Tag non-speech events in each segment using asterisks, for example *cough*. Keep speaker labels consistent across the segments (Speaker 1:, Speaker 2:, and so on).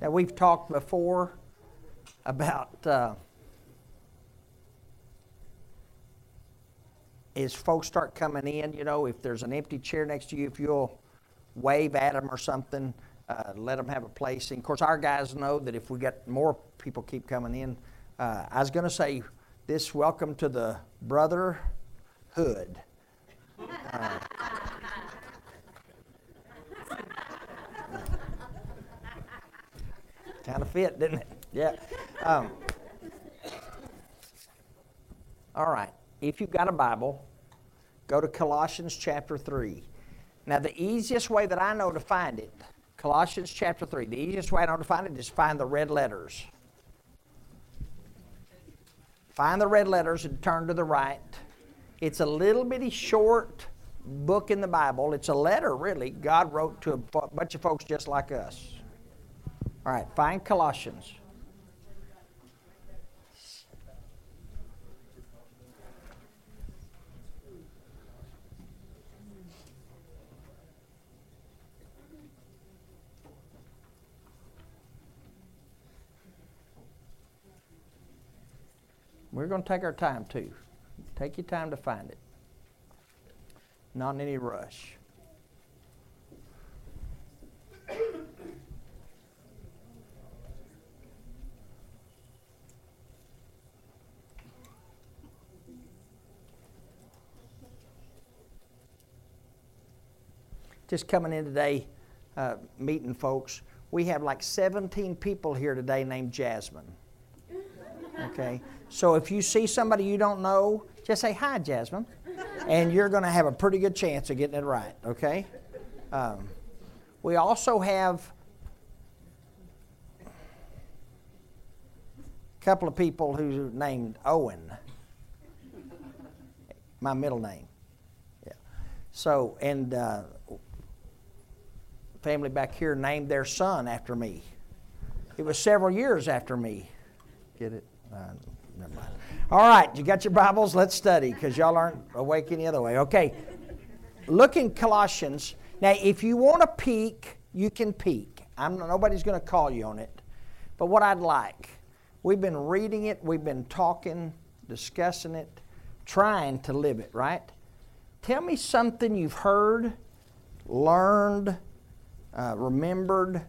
Speaker 1: Now, we've talked before about uh, as folks start coming in, you know, if there's an empty chair next to you, if you'll wave at them or something, uh, let them have a place. And of course, our guys know that if we get more people keep coming in, uh, I was going to say this welcome to the brotherhood. Kind of fit, didn't it? Yeah. Um, all right. If you've got a Bible, go to Colossians chapter 3. Now, the easiest way that I know to find it, Colossians chapter 3, the easiest way I know to find it is find the red letters. Find the red letters and turn to the right. It's a little bitty short book in the Bible. It's a letter, really, God wrote to a bunch of folks just like us. All right, find Colossians. We're going to take our time too. Take your time to find it. Not in any rush. Just coming in today, uh, meeting folks. We have like 17 people here today named Jasmine. Okay? So if you see somebody you don't know, just say, Hi, Jasmine. And you're going to have a pretty good chance of getting it right, okay? Um, we also have a couple of people who named Owen, my middle name. Yeah. So, and uh, family back here named their son after me. It was several years after me. Get it? Uh, never mind. All right, you got your Bibles? Let's study because y'all aren't awake any other way. Okay, look in Colossians. Now, if you want to peek, you can peek. I'm, nobody's going to call you on it. But what I'd like, we've been reading it, we've been talking, discussing it, trying to live it, right? Tell me something you've heard, learned, uh, remembered,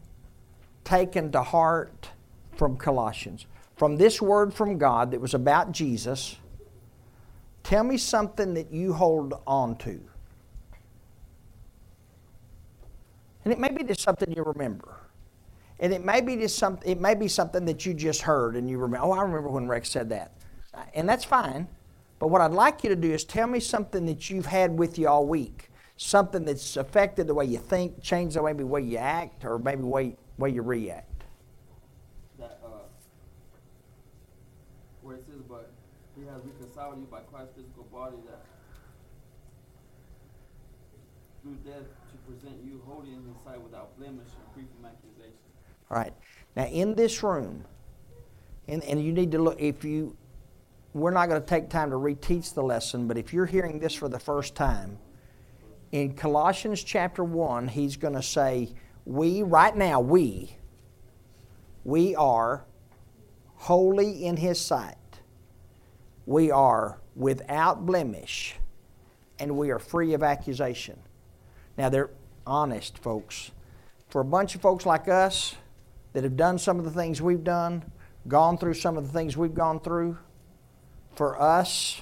Speaker 1: taken to heart from Colossians from this word from God that was about Jesus, tell me something that you hold on to. And it may be just something you remember. And it may be just something it may be something that you just heard and you remember, oh, I remember when Rex said that. And that's fine. But what I'd like you to do is tell me something that you've had with you all week. Something that's affected the way you think, changed the way, maybe way you act, or maybe way, way you react.
Speaker 2: Uh, where it says but he has reconciled you by Christ's physical body that through death to present you holy in his sight without blemish and free from accusation.
Speaker 1: All right. Now in this room, and, and you need to look if you we're not going to take time to reteach the lesson, but if you're hearing this for the first time, in Colossians chapter 1, he's going to say, We, right now, we, we are holy in his sight we are without blemish and we are free of accusation. Now, they're honest, folks. For a bunch of folks like us that have done some of the things we've done, gone through some of the things we've gone through, for us,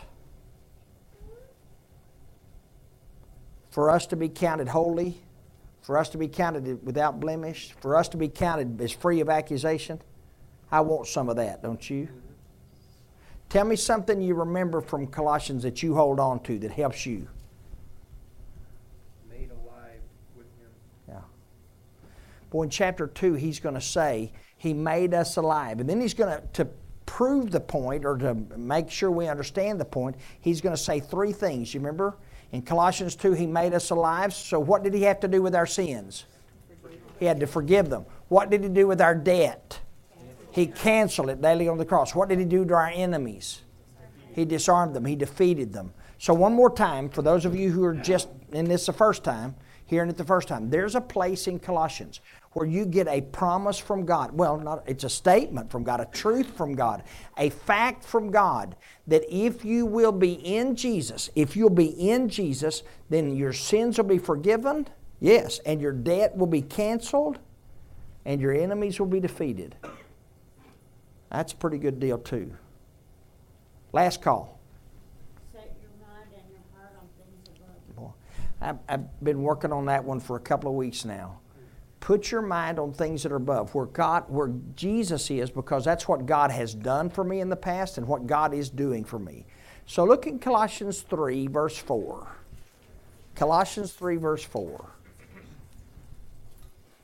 Speaker 1: for us to be counted holy, for us to be counted without blemish, for us to be counted as free of accusation, I want some of that, don't you? Tell me something you remember from Colossians that you hold on to that helps you.
Speaker 2: Made alive with Him.
Speaker 1: Yeah. Boy, in chapter 2, he's going to say, He made us alive. And then he's going to, to prove the point or to make sure we understand the point, he's going to say three things. You remember? In Colossians 2, He made us alive. So, what did He have to do with our sins? He had to forgive them. What did He do with our debt? He canceled it daily on the cross. What did He do to our enemies? He disarmed them, He defeated them. So, one more time, for those of you who are just in this the first time, hearing it the first time. There's a place in Colossians where you get a promise from God. Well, not it's a statement from God, a truth from God, a fact from God that if you will be in Jesus, if you'll be in Jesus, then your sins will be forgiven. Yes, and your debt will be canceled and your enemies will be defeated. That's a pretty good deal too. Last call. Set your mind and your heart on things above. I've, I've been working on that one for a couple of weeks now. Put your mind on things that are above, where God, where Jesus is, because that's what God has done for me in the past and what God is doing for me. So look in Colossians 3, verse 4. Colossians 3, verse 4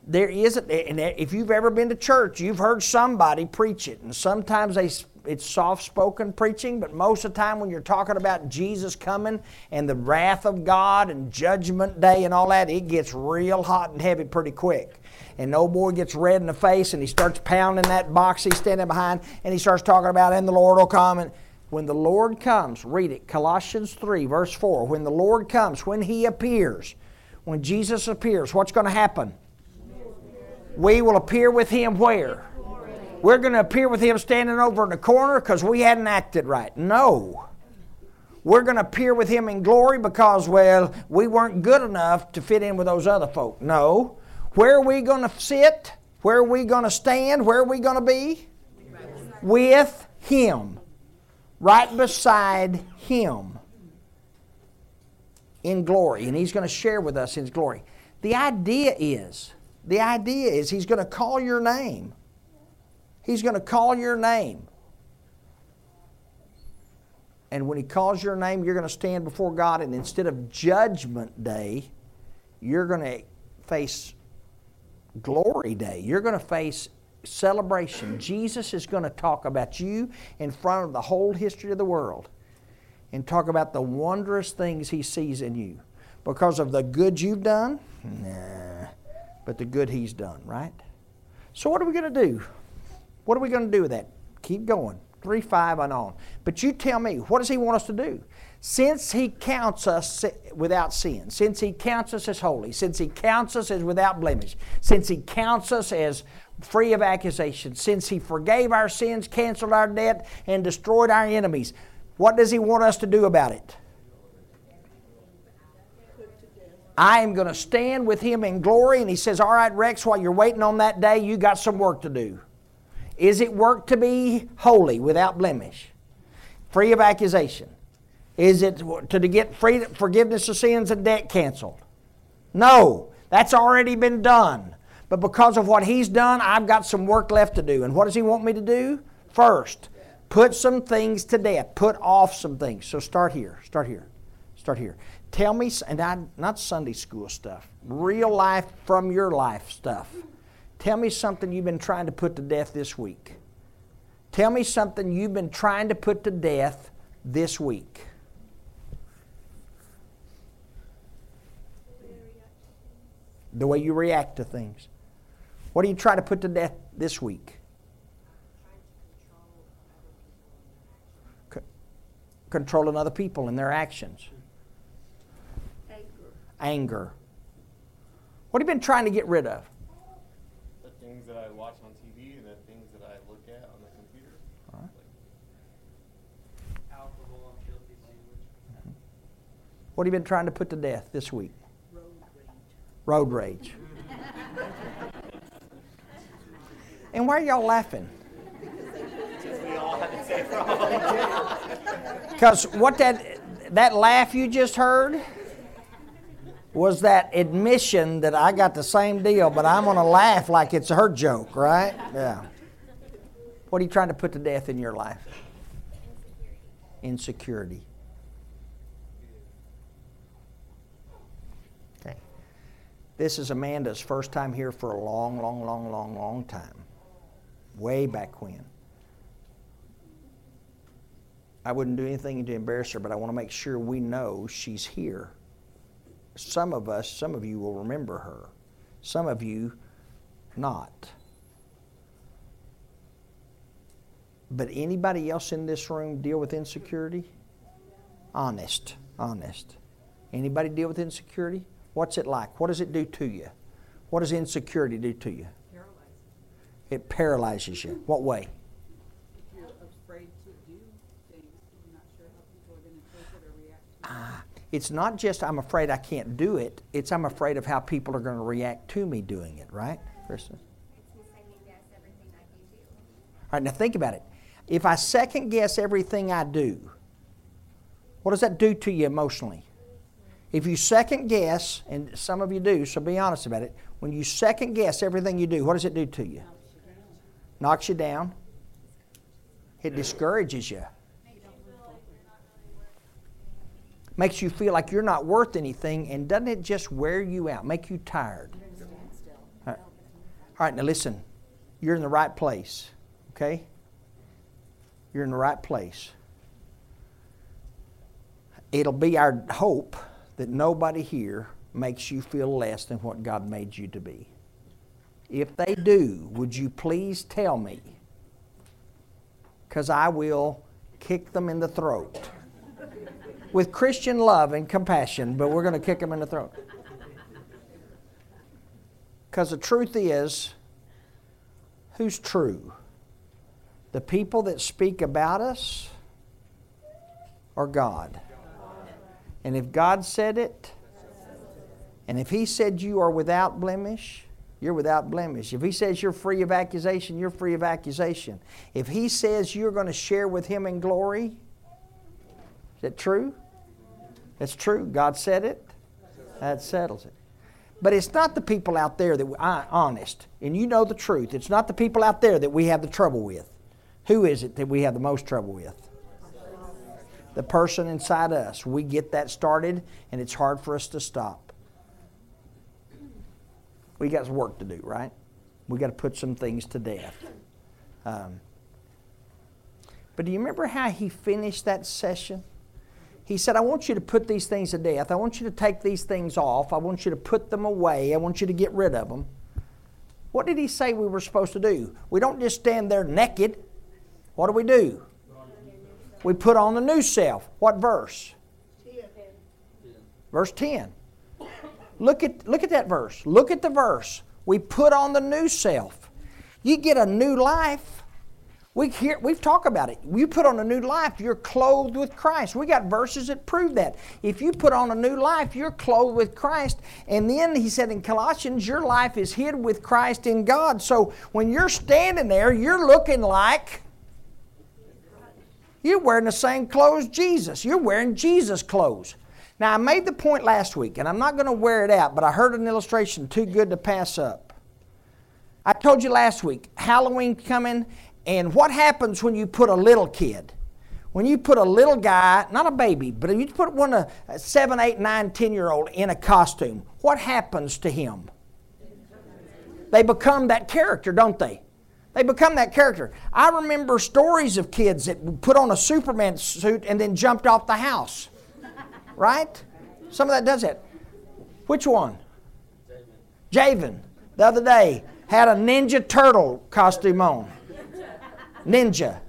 Speaker 1: there isn't, and if you've ever been to church, you've heard somebody preach it. And sometimes they, it's soft spoken preaching, but most of the time when you're talking about Jesus coming and the wrath of God and judgment day and all that, it gets real hot and heavy pretty quick. And old boy gets red in the face and he starts pounding that box he's standing behind and he starts talking about, and the Lord will come. And when the Lord comes, read it, Colossians 3, verse 4. When the Lord comes, when he appears, when Jesus appears, what's going to happen? we will appear with him where? We're going to appear with him standing over in the corner because we hadn't acted right. No. We're going to appear with him in glory because, well, we weren't good enough to fit in with those other folk. No. Where are we going to sit? Where are we going to stand? Where are we going to be? With him. Right beside him in glory. And he's going to share with us his glory. The idea is the idea is he's going to call your name. He's going to call your name. And when he calls your name, you're going to stand before God, and instead of judgment day, you're going to face glory day. You're going to face celebration. Jesus is going to talk about you in front of the whole history of the world and talk about the wondrous things he sees in you because of the good you've done. Nah but the good He's done, right? So, what are we going to do? What are we going to do with that? Keep going. 3 5 and on. But you tell me, what does He want us to do? Since He counts us without sin, since He counts us as holy, since He counts us as without blemish, since He counts us as free of accusation, since He forgave our sins, canceled our debt, and destroyed our enemies, what does He want us to do about it? I am going to stand with him in glory. And he says, All right, Rex, while you're waiting on that day, you got some work to do. Is it work to be holy without blemish, free of accusation? Is it to get free, forgiveness of sins and debt canceled? No, that's already been done. But because of what he's done, I've got some work left to do. And what does he want me to do? First, put some things to death, put off some things. So start here, start here, start here. Tell me, and I, not Sunday school stuff, real life from your life stuff. Tell me something you've been trying to put to death this week. Tell me something you've been trying to put to death this week. The way you react to things. What do you try to put to death this week? Controlling other people and their actions Anger. anger. What have you been trying to get rid of?
Speaker 3: The things that I watch on TV and the things that I look at on the computer.
Speaker 1: All right.
Speaker 2: Like alcohol and filthy language.
Speaker 1: Mm-hmm. What have you been trying to put to death this week?
Speaker 4: Road rage.
Speaker 1: Road rage. *laughs* and why are y'all laughing?
Speaker 3: we all have the same problem.
Speaker 1: Because what that that laugh you just heard was that admission that I got the same deal, but I'm going to laugh like it's her joke, right? Yeah. What are you trying to put to death in your life? Insecurity. Okay. This is Amanda's first time here for a long, long, long, long, long time. Way back when. I wouldn't do anything to embarrass her, but I want to make sure we know she's here some of us, some of you will remember her, some of you not. But anybody else in this room deal with insecurity? Honest, honest. Anybody deal with insecurity? What's it like? What does it do to you? What does insecurity do to you? It paralyzes you. What way?
Speaker 5: If you're afraid to do things, you're not sure how people are going to take it or react. to it.
Speaker 1: Ah, it's not just I'm afraid I can't do it, it's I'm afraid of how people are going to react to me doing it, right, Kristen?
Speaker 4: Makes me everything I do.
Speaker 1: All right, now think about it. If I second guess everything I do, what does that do to you emotionally? If you second guess, and some of you do, so be honest about it, when you second guess everything you do, what does it do to you? Knocks you down. It discourages you. Makes you feel like you're not worth anything, and doesn't it just wear you out, make you tired? All right, now listen. You're in the right place, okay? You're in the right place. It'll be our hope that nobody here makes you feel less than what God made you to be. If they do, would you please tell me? Because I will kick them in the throat. With Christian love and compassion, but we're going to kick them in the throat. Because the truth is, who's true? The people that speak about us or God? And if God said it, and if He said you are without blemish, you're without blemish. If He says you're free of accusation, you're free of accusation. If He says you're going to share with Him in glory, is that true? That's true. God said it. That settles it. But it's not the people out there that, we, I, honest, and you know the truth, it's not the people out there that we have the trouble with. Who is it that we have the most trouble with? The person inside us. We get that started, and it's hard for us to stop. We got some work to do, right? We got to put some things to death. Um, but do you remember how he finished that session? He said, I want you to put these things to death. I want you to take these things off. I want you to put them away. I want you to get rid of them. What did he say we were supposed to do? We don't just stand there naked. What do we do? We put on the new self. What verse? Verse 10. Look at, look at that verse. Look at the verse. We put on the new self. You get a new life. We hear, we've talked about it. You put on a new life, you're clothed with Christ. We got verses that prove that. If you put on a new life, you're clothed with Christ. And then he said in Colossians, your life is hid with Christ in God. So when you're standing there, you're looking like you're wearing the same clothes Jesus. You're wearing Jesus clothes. Now, I made the point last week, and I'm not going to wear it out, but I heard an illustration too good to pass up. I told you last week, Halloween coming, and what happens when you put a little kid? When you put a little guy, not a baby, but if you put one a seven, eight, nine, ten year old in a costume, what happens to him? They become that character, don't they? They become that character. I remember stories of kids that put on a Superman suit and then jumped off the house. Right? Some of that does it. Which one? Javen. The other day had a Ninja Turtle costume on. Ninja.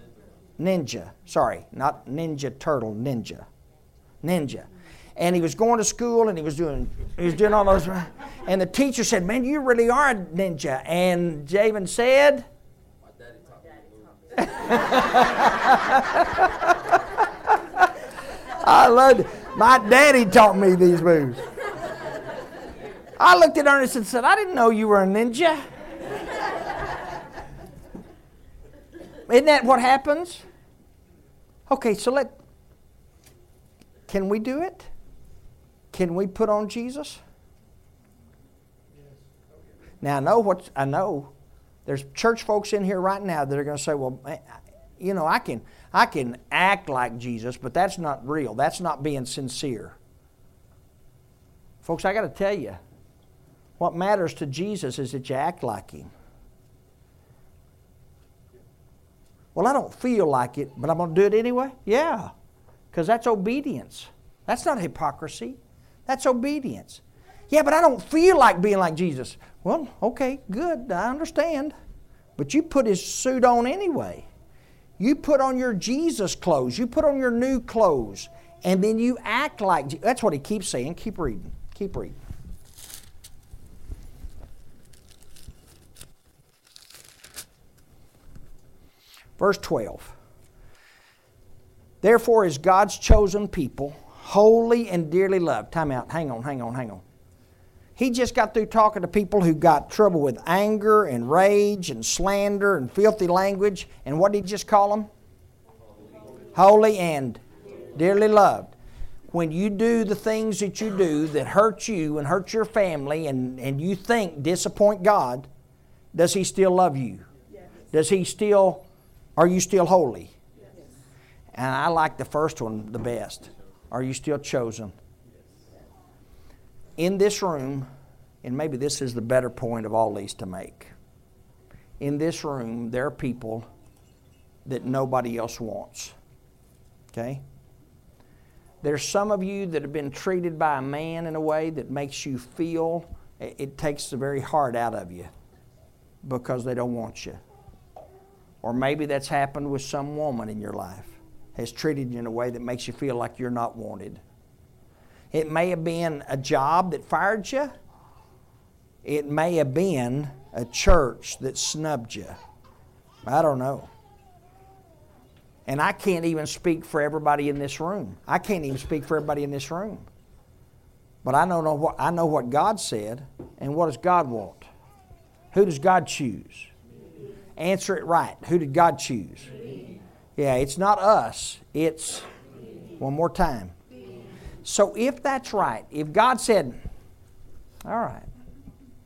Speaker 1: Ninja. Sorry, not Ninja Turtle, Ninja. Ninja. And he was going to school and he was doing he was doing all those and the teacher said, Man, you really are a ninja. And Javen said, *laughs* I loved it. My daddy taught me these moves. I looked at Ernest and said, I didn't know you were a ninja. Isn't that what happens? Okay, so let can we do it? Can we put on Jesus? Now I know what I know. There's church folks in here right now that are going to say, "Well, you know, I can I can act like Jesus, but that's not real. That's not being sincere." Folks, I got to tell you, what matters to Jesus is that you act like him. Well, I don't feel like it, but I'm going to do it anyway? Yeah, because that's obedience. That's not hypocrisy, that's obedience. Yeah, but I don't feel like being like Jesus. Well, okay, good, I understand. But you put his suit on anyway. You put on your Jesus clothes, you put on your new clothes, and then you act like that's what he keeps saying. Keep reading. Keep reading. Verse 12. Therefore is God's chosen people, holy and dearly loved. Time out. Hang on, hang on, hang on. He just got through talking to people who got trouble with anger and rage and slander and filthy language. And what did he just call them? Holy and dearly loved. When you do the things that you do that hurt you and hurt your family and, and you think disappoint God, does He still love you? Does He still, are you still holy? And I like the first one the best. Are you still chosen? In this room, and maybe this is the better point of all these to make. In this room, there are people that nobody else wants. Okay? There's some of you that have been treated by a man in a way that makes you feel it takes the very heart out of you because they don't want you. Or maybe that's happened with some woman in your life, has treated you in a way that makes you feel like you're not wanted. It may have been a job that fired you. It may have been a church that snubbed you. I don't know. And I can't even speak for everybody in this room. I can't even speak for everybody in this room. But I don't know what I know what God said, and what does God want? Who does God choose? Answer it right. Who did God choose? Yeah, it's not us. It's one more time. So if that's right, if God said, "All right,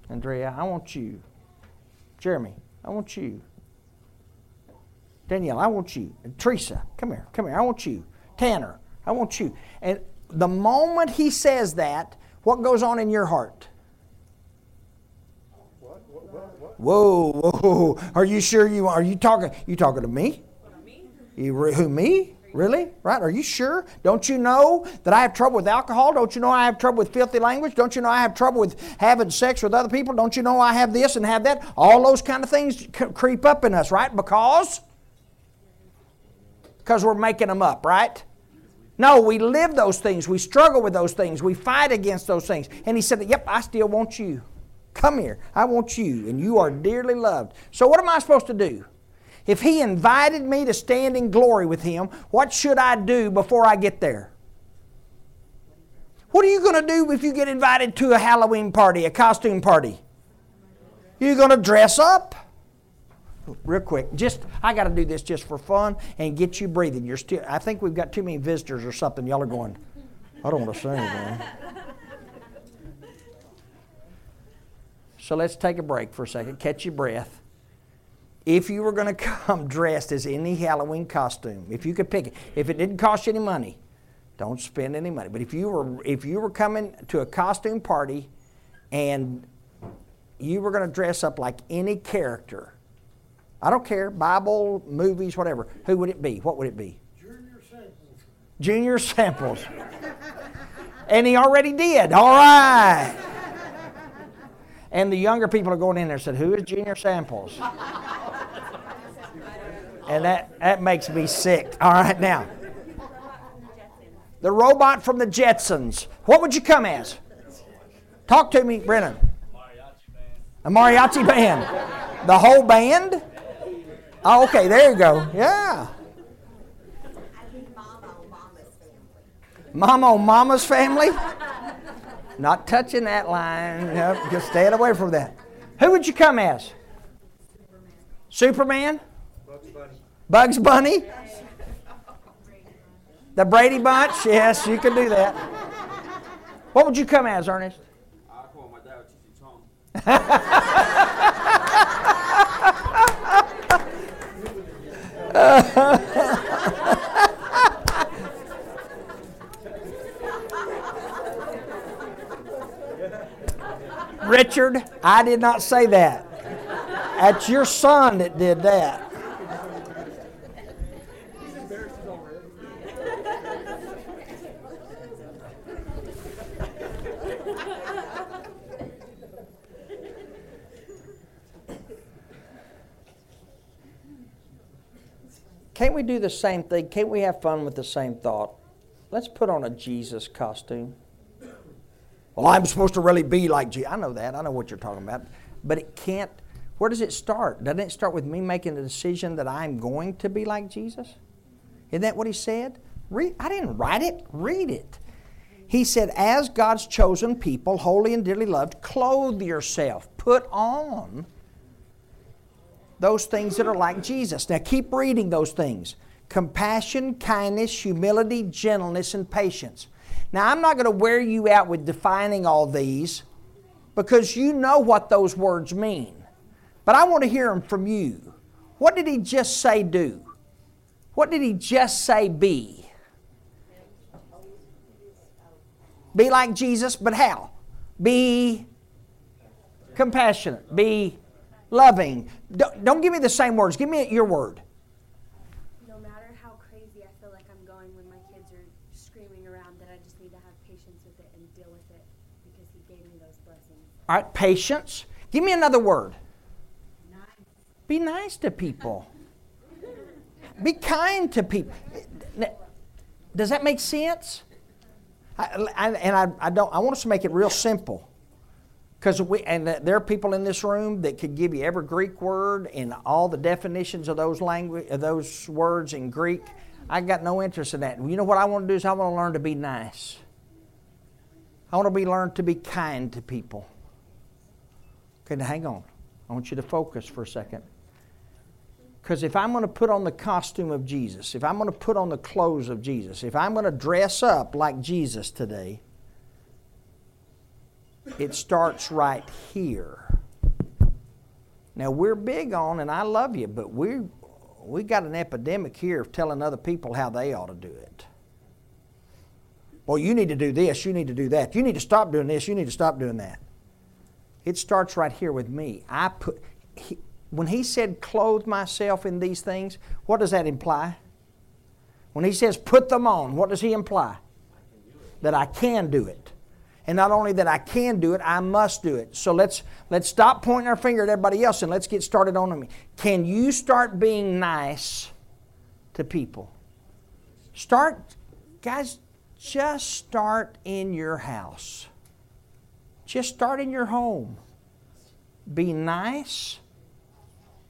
Speaker 1: Andrea, I want you. Jeremy, I want you. Danielle, I want you. And Teresa, come here, come here. I want you. Tanner, I want you. And the moment he says that, what goes on in your heart? Whoa, whoa! Are you sure you are? You talking? You talking to me? You who me? Really? Right? Are you sure? Don't you know that I have trouble with alcohol? Don't you know I have trouble with filthy language? Don't you know I have trouble with having sex with other people? Don't you know I have this and have that? All those kind of things c- creep up in us, right? Because because we're making them up, right? No, we live those things. We struggle with those things. We fight against those things. And he said, Yep, I still want you. Come here. I want you, and you are dearly loved. So, what am I supposed to do? If he invited me to stand in glory with him, what should I do before I get there? What are you going to do if you get invited to a Halloween party, a costume party? You going to dress up? Real quick, just I got to do this just for fun and get you breathing. You're still. I think we've got too many visitors or something. Y'all are going. I don't want to say anything. So let's take a break for a second. Catch your breath. If you were going *laughs* to come dressed as any Halloween costume, if you could pick it, if it didn't cost you any money, don't spend any money. But if you were if you were coming to a costume party and you were going to dress up like any character, I don't care, Bible, movies, whatever. Who would it be? What would it be?
Speaker 6: Junior samples.
Speaker 1: Junior Samples. and he already did. All right. And the younger people are going in there and said, Who is Junior Samples? And that, that makes me sick. All right, now. The robot from the Jetsons. What would you come as? Talk to me, Brennan. A mariachi band. The whole band? Oh, okay, there you go. Yeah.
Speaker 4: Mama
Speaker 1: on Mama's family? Not touching that line. Nope, just staying away from that. Who would you come as? Superman?
Speaker 6: Bugs Bunny.
Speaker 1: Bugs Bunny? The Brady Bunch? Yes, you can do that. What would you come as, Ernest?
Speaker 2: I call my dad Chong.
Speaker 1: Richard, I did not say that. That's your son that did that. Can't we do the same thing? Can't we have fun with the same thought? Let's put on a Jesus costume. Well, I'm supposed to really be like Jesus. I know that. I know what you're talking about. But it can't, Where does it start? Doesn't it start with me making a decision that I'm going to be like Jesus? Isn't that what he said? Read, I didn't write it, read it. He said, As God's chosen people, holy and dearly loved, clothe yourself, put on those things that are like Jesus. Now keep reading those things compassion, kindness, humility, gentleness, and patience. Now, I'm not going to wear you out with defining all these because you know what those words mean. But I want to hear them from you. What did he just say do? What did he just say be? Be like Jesus, but how? Be compassionate. Be loving. Don't, don't give me the same words. Give me your word.
Speaker 7: No matter how crazy I feel like I'm going when my kids are screaming around, that I just need to have patience with it and deal with it because He gave me those blessings.
Speaker 1: All right, patience. Give me another word. Be nice to people. Be kind to people. Does that make sense? I, I, and I, I don't. I want us to make it real simple, because we and there are people in this room that could give you every Greek word and all the definitions of those language, of those words in Greek. I got no interest in that. You know what I want to do is I want to learn to be nice. I want to be learn to be kind to people. Okay, now hang on. I want you to focus for a second. Because if I'm going to put on the costume of Jesus, if I'm going to put on the clothes of Jesus, if I'm going to dress up like Jesus today, it starts right here. Now we're big on, and I love you, but we we got an epidemic here of telling other people how they ought to do it. Well, you need to do this, you need to do that. You need to stop doing this, you need to stop doing that. It starts right here with me. I put he, when he said clothe myself in these things, what does that imply? When he says put them on, what does he imply? That I can do it. And not only that I can do it, I must do it. So let's let's stop pointing our finger at everybody else and let's get started on me. Can you start being nice to people? Start guys, just start in your house. Just start in your home. Be nice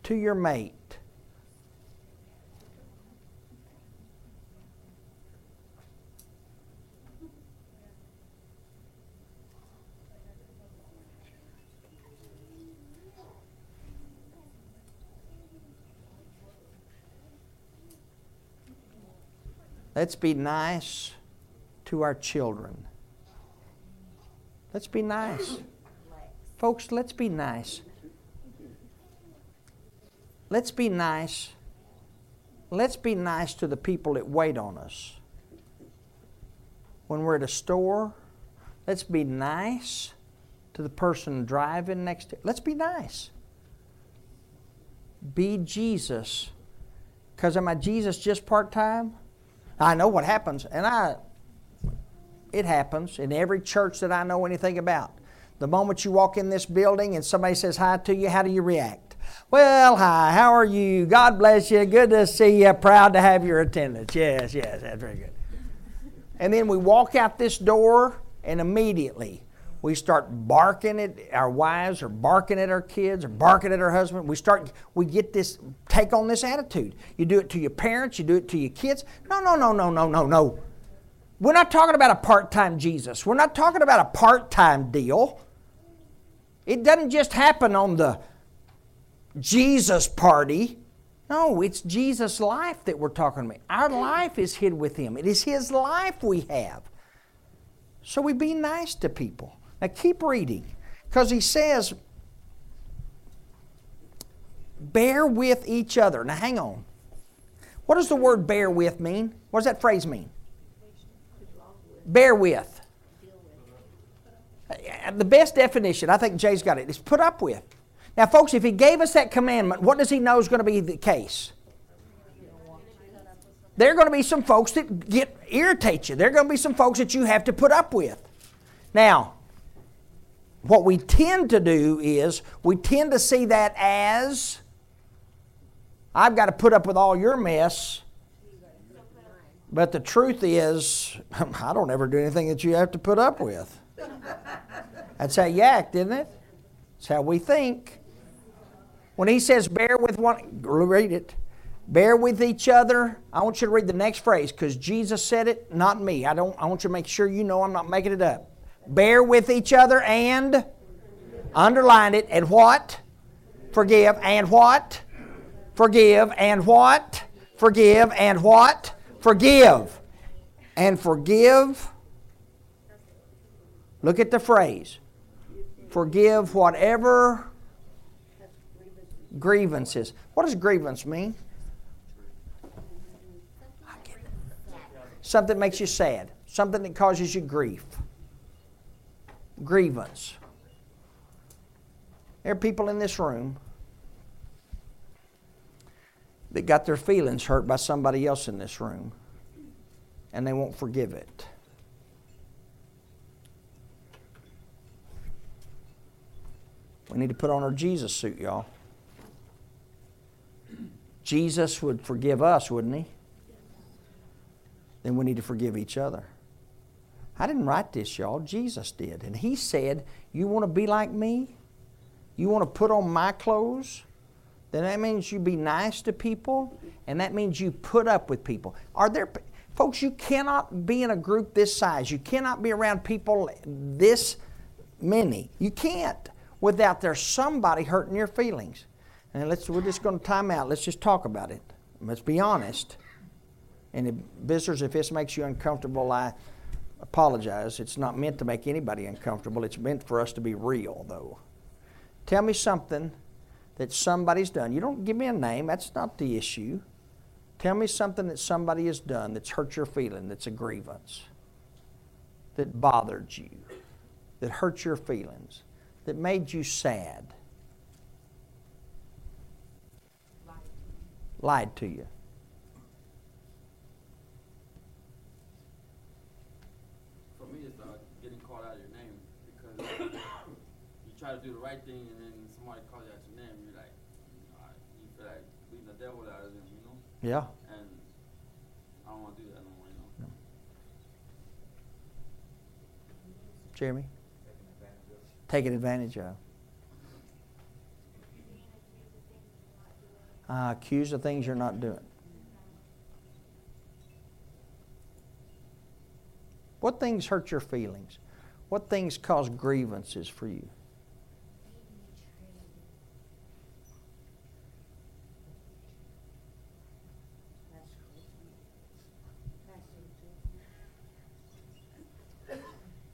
Speaker 1: to your mate. Let's be nice to our children. Let's be nice. Folks, let's be nice. Let's be nice. Let's be nice to the people that wait on us. When we're at a store, let's be nice to the person driving next to Let's be nice. Be Jesus. Because am I Jesus just part time? I know what happens, and I it happens in every church that I know anything about. The moment you walk in this building and somebody says hi to you, how do you react? Well, hi, how are you? God bless you. Good to see you. Proud to have your attendance. Yes, yes, that's very good. And then we walk out this door, and immediately we start barking at our wives or barking at our kids or barking at our husband. We start, we get this, take on this attitude. You do it to your parents, you do it to your kids. No, no, no, no, no, no, no. We're not talking about a part time Jesus. We're not talking about a part time deal. It doesn't just happen on the Jesus party. No, it's Jesus' life that we're talking about. Our life is hid with Him, it is His life we have. So we be nice to people. Now keep reading, because He says, bear with each other. Now hang on. What does the word bear with mean? What does that phrase mean? Bear with. The best definition, I think Jay's got it, is put up with. Now, folks, if he gave us that commandment, what does he know is going to be the case? There are going to be some folks that get irritate you. There are going to be some folks that you have to put up with. Now, what we tend to do is we tend to see that as I've got to put up with all your mess. But the truth is, *laughs* I don't ever do anything that you have to put up with. That's how you act, isn't it? It's how we think. When he says bear with one, read it. Bear with each other. I want you to read the next phrase because Jesus said it, not me. I don't. I want you to make sure you know I'm not making it up. Bear with each other and underline it. And what? Forgive. And what? Forgive. And what? Forgive. And what? Forgive. And forgive. Look at the phrase. Forgive whatever grievances. What does grievance mean? Something that makes you sad. Something that causes you grief. Grievance. There are people in this room that got their feelings hurt by somebody else in this room and they won't forgive it. We need to put on our Jesus suit, y'all. Jesus would forgive us, wouldn't he? Then we need to forgive each other. I didn't write this, y'all. Jesus did. And he said, You want to be like me? You want to put on my clothes? Then that means you be nice to people, and that means you put up with people. Are there folks you cannot be in a group this size. You cannot be around people this many. You can't without there's somebody hurting your feelings. And let's we're just going to time out. Let's just talk about it. Let's be honest. And if, visitors, if this makes you uncomfortable, I apologize. It's not meant to make anybody uncomfortable. It's meant for us to be real, though. Tell me something that somebody's done. You don't give me a name. That's not the issue. Tell me something that somebody has done that's hurt your feeling, that's a grievance, that bothered you, that hurt your feelings, that made you sad. Lied to you.
Speaker 2: For me, it's getting called out of your name because you try to do the right thing and then somebody calls you out your name. You're like, uh, you feel like leaving the devil out of them, you know?
Speaker 1: Yeah.
Speaker 2: And I don't want to do that no you know?
Speaker 1: Jeremy? Taken advantage of. Uh, accused of things you're not doing. What things hurt your feelings? What things cause grievances for you?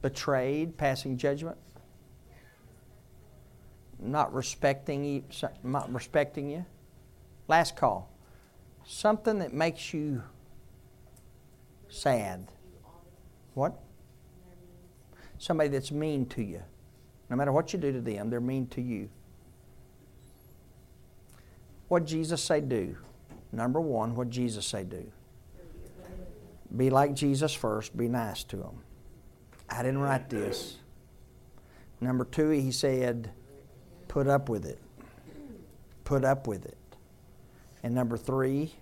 Speaker 1: Betrayed, passing judgment, not respecting you, not respecting you. Last call. Something that makes you sad. What? Somebody that's mean to you. No matter what you do to them, they're mean to you. What Jesus say do? Number one, what Jesus say do? Be like Jesus first. Be nice to them. I didn't write this. Number two, he said, put up with it. Put up with it. And number three,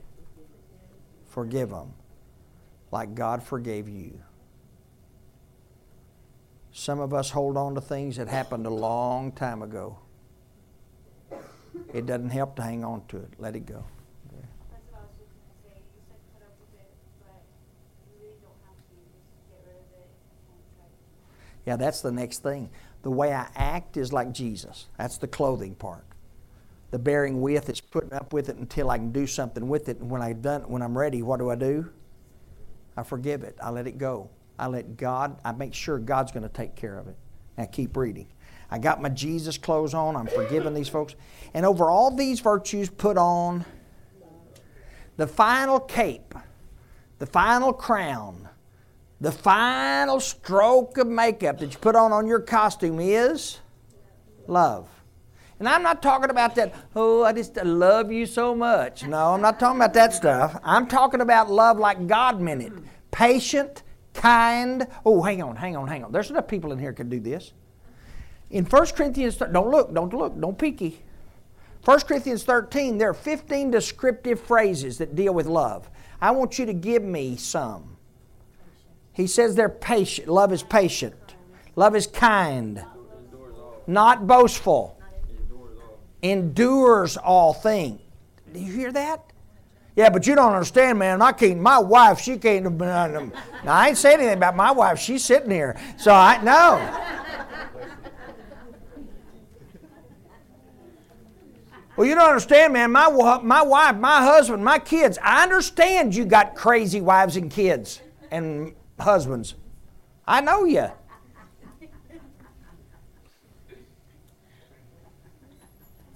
Speaker 1: forgive them like God forgave you. Some of us hold on to things that happened a long time ago. It doesn't help to hang on to it. Let it go.
Speaker 7: That's what I was just gonna say. You said put up with it, but you really don't have to. Just get rid of it and try to.
Speaker 1: Yeah, that's the next thing. The way I act is like Jesus. That's the clothing part. The bearing with is putting up with it until I can do something with it. And when I've done, when I'm ready, what do I do? I forgive it. I let it go. I let God. I make sure God's going to take care of it. Now keep reading. I got my Jesus clothes on. I'm forgiving these folks. And over all these virtues, put on the final cape, the final crown, the final stroke of makeup that you put on on your costume is love. And I'm not talking about that, oh, I just love you so much. No, I'm not talking about that stuff. I'm talking about love like God meant it patient, kind. Oh, hang on, hang on, hang on. There's enough people in here can do this. In 1 Corinthians, don't look, don't look, don't peeky. 1 Corinthians 13, there are 15 descriptive phrases that deal with love. I want you to give me some. He says they're patient. Love is patient. Love is kind. Not boastful.
Speaker 2: Endures all.
Speaker 1: things. Do you hear that? Yeah, but you don't understand, man. I can't. My wife, she can't been. Um, now I ain't saying anything about my wife. She's sitting here, so I know. Well, you don't understand, man. My my wife, my husband, my kids. I understand you got crazy wives and kids and husbands. I know you.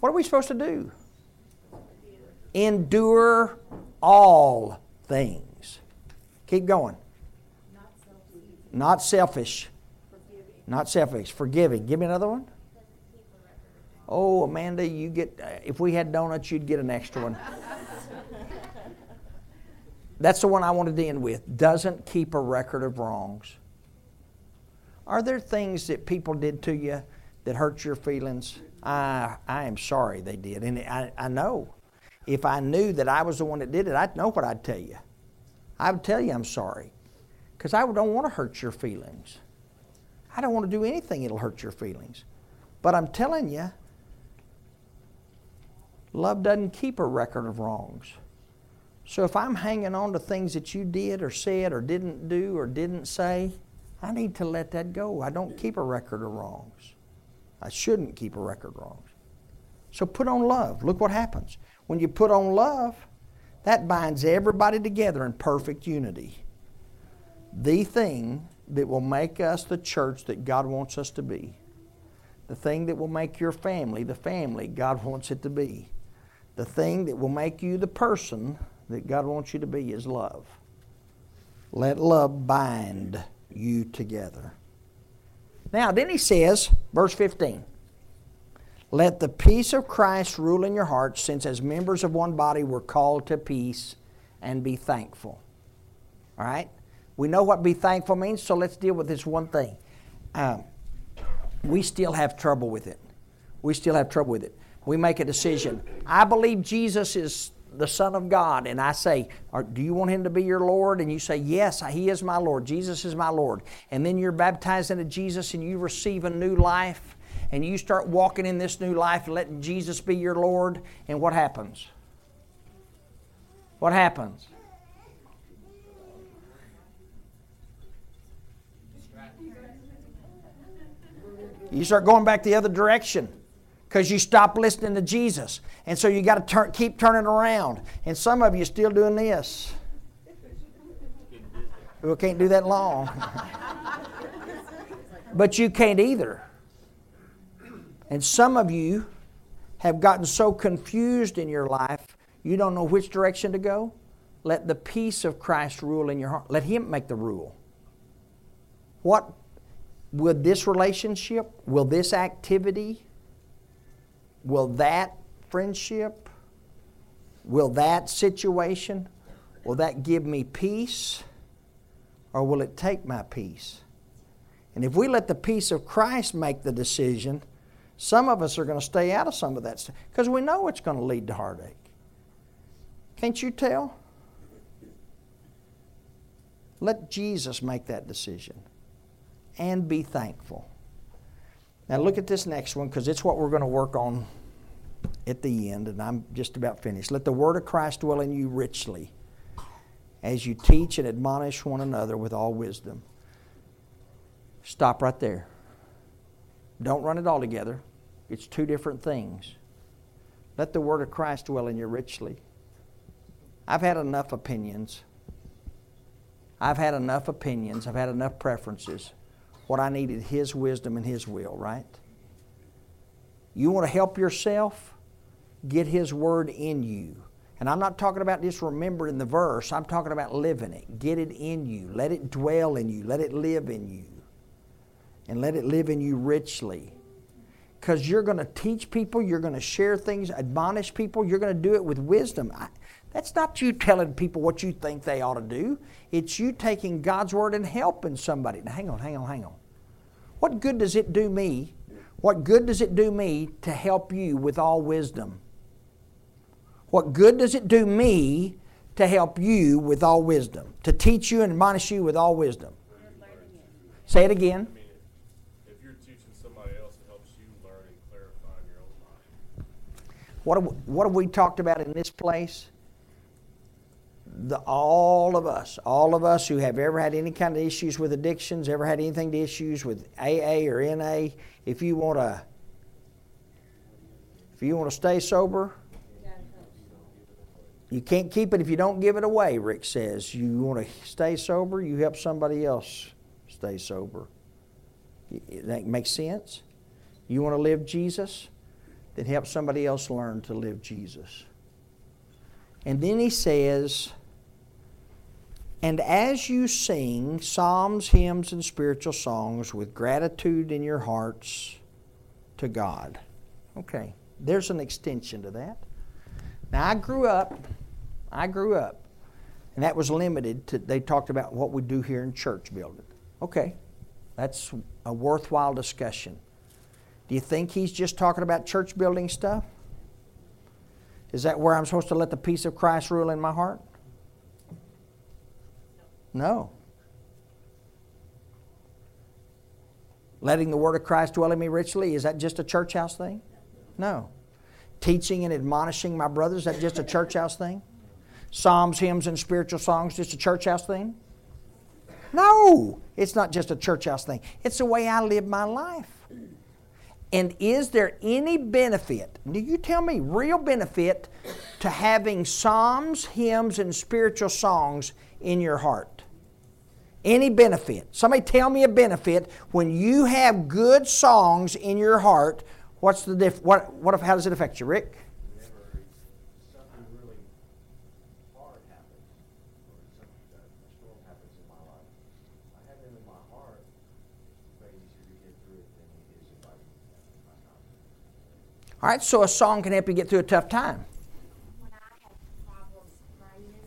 Speaker 1: What are we supposed to do? Endure all things. Keep going. Not selfish. Not selfish. Forgiving. Give me another one. Oh, Amanda, you get. If we had donuts, you'd get an extra one. That's the one I wanted to end with. Doesn't keep a record of wrongs. Are there things that people did to you that hurt your feelings? I, I am sorry they did. And I, I know. If I knew that I was the one that did it, I'd know what I'd tell you. I would tell you I'm sorry. Because I don't want to hurt your feelings. I don't want to do anything that'll hurt your feelings. But I'm telling you, love doesn't keep a record of wrongs. So if I'm hanging on to things that you did or said or didn't do or didn't say, I need to let that go. I don't keep a record of wrongs. I shouldn't keep a record of wrongs. So put on love. Look what happens. When you put on love, that binds everybody together in perfect unity. The thing that will make us the church that God wants us to be. The thing that will make your family the family God wants it to be. The thing that will make you the person that God wants you to be is love. Let love bind you together. Now, then he says, verse 15, Let the peace of Christ rule in your hearts, since as members of one body we're called to peace, and be thankful. All right? We know what be thankful means, so let's deal with this one thing. Um, we still have trouble with it. We still have trouble with it. We make a decision. I believe Jesus is the Son of God, and I say, Do you want Him to be your Lord? And you say, Yes, He is my Lord. Jesus is my Lord. And then you're baptized into Jesus and you receive a new life, and you start walking in this new life and letting Jesus be your Lord. And what happens? What happens? You start going back the other direction because you stop listening to Jesus. And so you got to turn, keep turning around. And some of you still doing this. We can't do that long. *laughs* but you can't either. And some of you have gotten so confused in your life, you don't know which direction to go. Let the peace of Christ rule in your heart. Let Him make the rule. What will this relationship, will this activity, will that friendship, will that situation, will that give me peace or will it take my peace? And if we let the peace of Christ make the decision, some of us are going to stay out of some of that stuff because we know it's going to lead to heartache. Can't you tell? Let Jesus make that decision and be thankful. Now, look at this next one because it's what we're going to work on at the end, and I'm just about finished. Let the word of Christ dwell in you richly as you teach and admonish one another with all wisdom. Stop right there. Don't run it all together, it's two different things. Let the word of Christ dwell in you richly. I've had enough opinions. I've had enough opinions. I've had enough preferences. What I needed His wisdom and His will, right? You want to help yourself? Get His Word in you. And I'm not talking about just remembering the verse, I'm talking about living it. Get it in you. Let it dwell in you. Let it live in you. And let it live in you richly. Because you're going to teach people, you're going to share things, admonish people, you're going to do it with wisdom. I, that's not you telling people what you think they ought to do. It's you taking God's word and helping somebody. Now, hang on, hang on, hang on. What good does it do me? What good does it do me to help you with all wisdom? What good does it do me to help you with all wisdom? To teach you and admonish you with all wisdom? Say it again.
Speaker 3: if you're teaching somebody else, helps you learn and clarify your own mind.
Speaker 1: What have, what have we talked about in this place? The, all of us, all of us who have ever had any kind of issues with addictions, ever had anything to issues with AA or NA, if you want to, if you want to stay sober, you can't keep it if you don't give it away. Rick says you want to stay sober, you help somebody else stay sober. That makes sense. You want to live Jesus, then help somebody else learn to live Jesus. And then he says, and as you sing psalms, hymns, and spiritual songs with gratitude in your hearts to God. Okay, there's an extension to that. Now, I grew up, I grew up, and that was limited to, they talked about what we do here in church building. Okay, that's a worthwhile discussion. Do you think he's just talking about church building stuff? Is that where I'm supposed to let the peace of Christ rule in my heart? No. Letting the word of Christ dwell in me richly, is that just a church house thing? No. Teaching and admonishing my brothers, is that just a church house thing? Psalms, hymns, and spiritual songs, just a church house thing? No, it's not just a church house thing. It's the way I live my life. And is there any benefit, do you tell me, real benefit to having psalms, hymns, and spiritual songs in your heart? Any benefit? Somebody tell me a benefit when you have good songs in your heart. What's the diff? What? What? How does it affect you, Rick? All right. So a song can help you get through a tough time.
Speaker 4: When I have problems praying,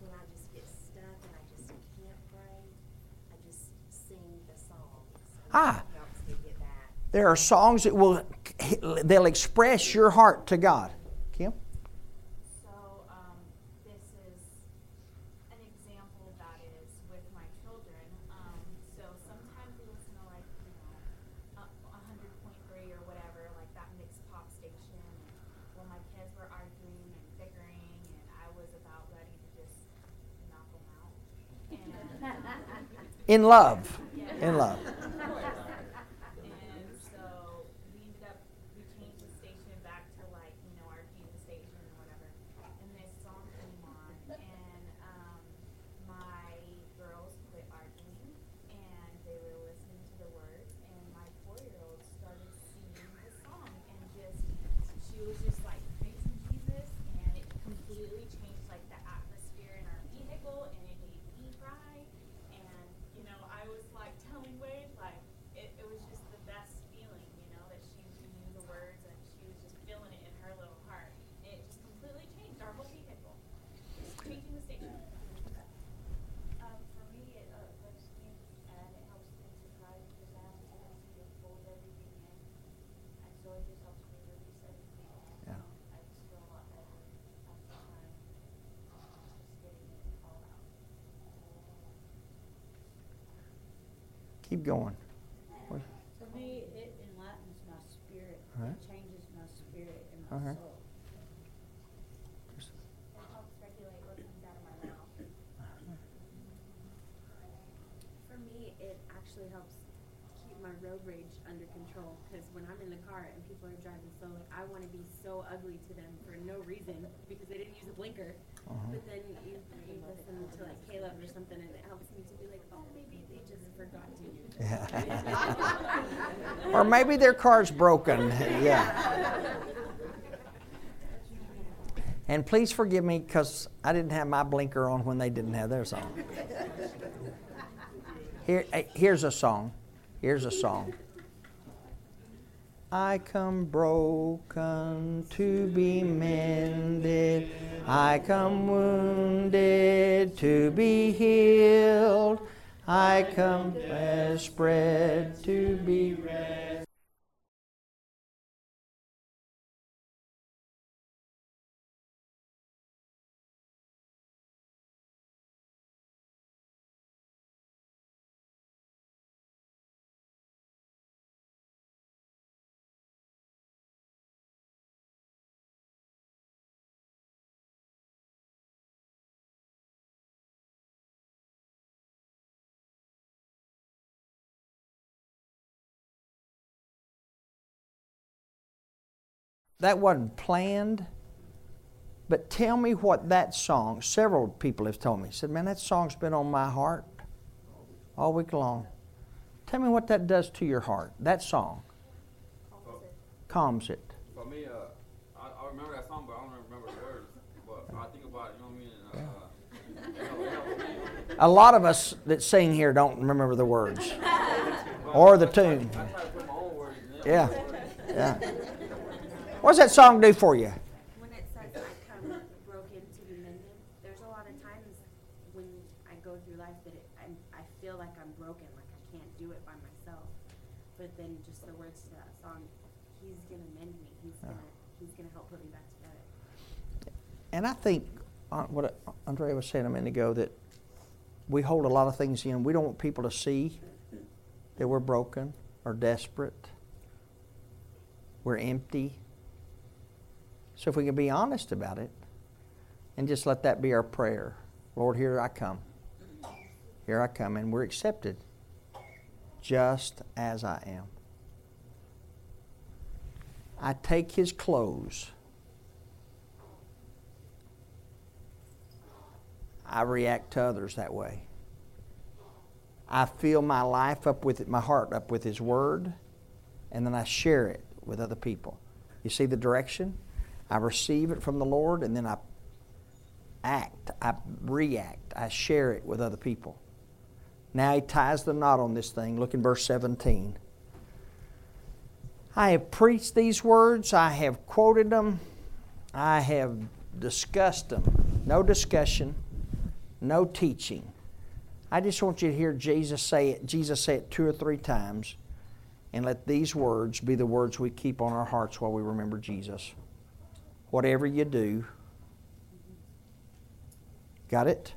Speaker 4: when I just get stuck and I just can't pray, I just sing the songs. and
Speaker 1: Ah.
Speaker 4: It helps me get back.
Speaker 1: There are songs that will they'll express your heart to God. Kim.
Speaker 8: So, um, this is an example that is with my children. Um, so sometimes we listen to like, you know, hundred point three or whatever, like that mixed pop station. And when my kids were arguing and bickering, and I was about ready to just knock them out. *laughs* And
Speaker 1: In love. In love.
Speaker 8: and so we ended up, we changed the station back to like, you know, our diva station or whatever. And this song came on and, um, my girls quit arguing and they were listening to the words and my four-year-old started singing the song and just, she was just like praising Jesus and it completely changed like the atmosphere in our vehicle and it made me cry. And, you know, I was like telling Wade, like, it, it was just the best feeling, you know, that she knew the words and she was just feeling it in her little heart. And it just completely changed our whole vehicle. Just changing the station.
Speaker 9: Um, for me, it uh, lifts me and it helps me to cry because I have a tendency to hold everything in. And so it just helps me release everything.
Speaker 1: Yeah.
Speaker 9: Um, I just feel a lot better after time, um, just getting it all out.
Speaker 1: Keep going.
Speaker 10: For me, it enlightens my spirit.
Speaker 1: Alright.
Speaker 10: It changes my spirit and my
Speaker 1: Okay.
Speaker 10: soul.
Speaker 7: Actually helps road rage under control because when I'm in the car and people are driving slow, like I want to be so ugly to them for no reason because they didn't use a blinker. Uh-huh. But then you, you listen to like K-LOVE or something and it helps me to be like, oh, maybe they just forgot to use it. *laughs*
Speaker 1: or maybe their car's broken. Yeah. And please forgive me because I didn't have my blinker on when they didn't have theirs on. Here, here's a song. Here's a song. I come broken to be mended. I come wounded to be healed. I come spread to be read. That wasn't planned. But tell me what that song, several people have told me, said, man, that song's been on my heart all week long. Tell me what that does to your heart, that song. Calms it.
Speaker 2: For me, uh, I, I remember that song, but I don't remember the words. But I think about it, you know what I mean? Uh, it helps- it helps me.
Speaker 1: A lot of us that sing here don't remember the words *laughs* or the tune.
Speaker 2: I try to put my own words in.
Speaker 1: Yeah, yeah. What's that song do for you?
Speaker 7: When it says I come broken to be mended, there's a lot of times when I go through life that it, I'm, I feel like I'm broken, like I can't do it by myself. But then just the words to that song, He's gonna mend me. He's gonna He's gonna help put me back together.
Speaker 1: And I think uh, what Andrea was saying a minute ago that we hold a lot of things in. We don't want people to see that we're broken or desperate. We're empty. So if we can be honest about it and just let that be our prayer Lord, here I come. Here I come. And we're accepted just as I am. I take his clothes. I react to others that way. I fill my life up with it, my heart up with His Word, and then I share it with other people. You see the direction? I receive it from the Lord, and then I act, I react, I share it with other people. Now He ties the knot on this thing. Look in verse 17. I have preached these words, I have quoted them, I have discussed them. No discussion no teaching. I just want you to hear Jesus say it, Jesus say it two or three times, and let these words be the words we keep on our hearts while we remember Jesus. Whatever you do, got it?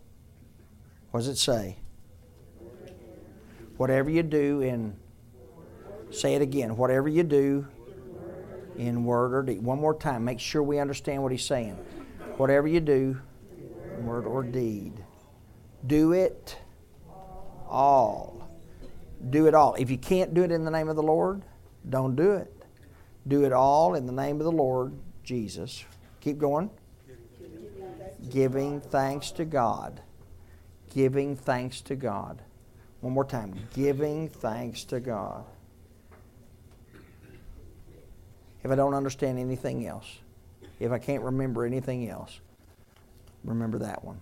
Speaker 1: What does it say? Whatever you do in, say it again, whatever you do in word or deed. One more time, make sure we understand what he's saying. Whatever you do in word or deed. Do it all. Do it all. If you can't do it in the name of the Lord, don't do it. Do it all in the name of the Lord Jesus. Keep going. Giving thanks to God. Giving thanks to God. One more time. Giving thanks to God. If I don't understand anything else, if I can't remember anything else, remember that one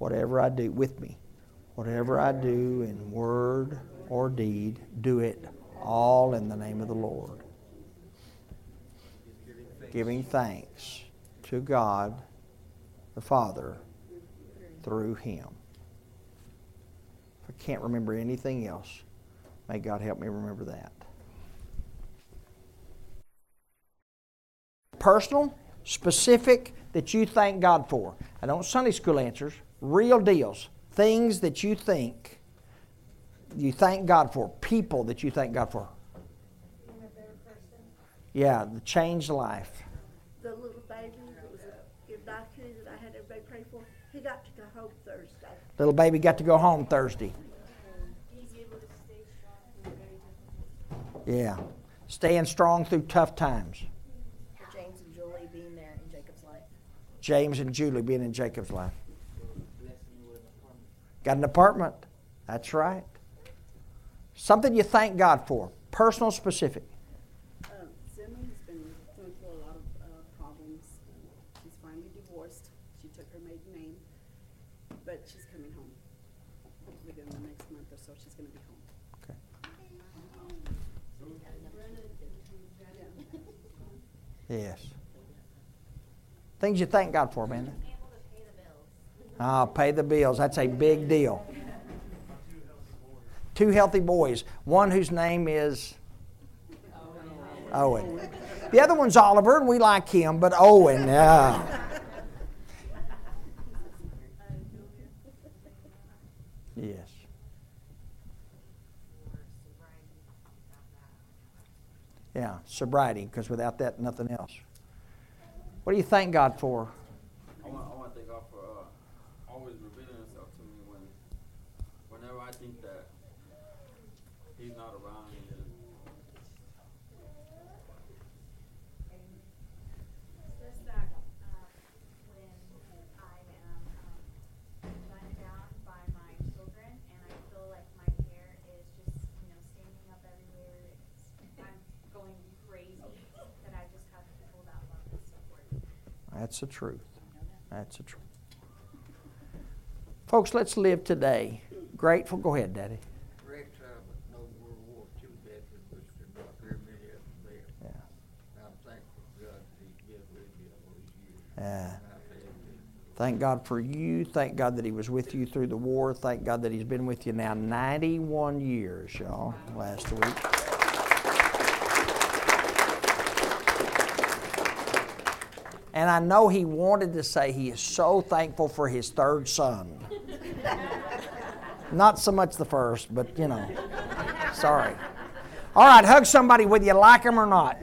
Speaker 1: whatever I do with me, whatever I do in word or deed, do it all in the name of the Lord. Giving thanks to God the Father through Him. If I can't remember anything else, may God help me remember that. Personal, specific, that you thank God for. I don't Sunday school answers real deals, things that you think you thank God for, people that you thank God for. Yeah, the changed life.
Speaker 10: The little baby that was a good doctor that I had everybody pray for, he got to go home Thursday.
Speaker 1: Little baby got to go home Thursday.
Speaker 9: He's able to stay strong through very difficult
Speaker 1: Yeah. Staying strong through tough times.
Speaker 11: James and Julie being there in Jacob's life.
Speaker 1: James and Julie being in Jacob's life. Got an apartment. That's right. Something you thank God for. Personal, specific.
Speaker 5: Um, Zimmer's been going through a lot of uh, problems. Um, she's finally divorced. She took her maiden name, but she's coming home. Within the next month or so, she's going to be home.
Speaker 1: Okay. Yes. Things you thank God for,
Speaker 8: bills.
Speaker 1: Ah, pay the bills. That's a big deal. Two healthy boys. One whose name is Owen. The other one's Oliver, and we like him, but Owen, yeah. Yes. Yeah, sobriety, because without that, nothing else. What do you thank God for?
Speaker 2: I want, I want to thank God for uh, always revealing Himself to me when, whenever I think that He's not around.
Speaker 1: That's the truth. That's the truth. Folks, let's live today. Grateful. Go ahead, Daddy.
Speaker 12: Rex, no World War II veteran, which is not very many of them there.
Speaker 1: Yeah.
Speaker 12: I'm thankful to God that He's been with me all these years.
Speaker 1: Yeah.
Speaker 12: And I thank
Speaker 1: Thank God for you. Thank God that He was with you through the war. Thank God that He's been with you now 91 years, y'all, last week. And I know He wanted to say He is so thankful for His third son. Not so much the first, but you know. Sorry. All right, hug somebody whether you like them or not.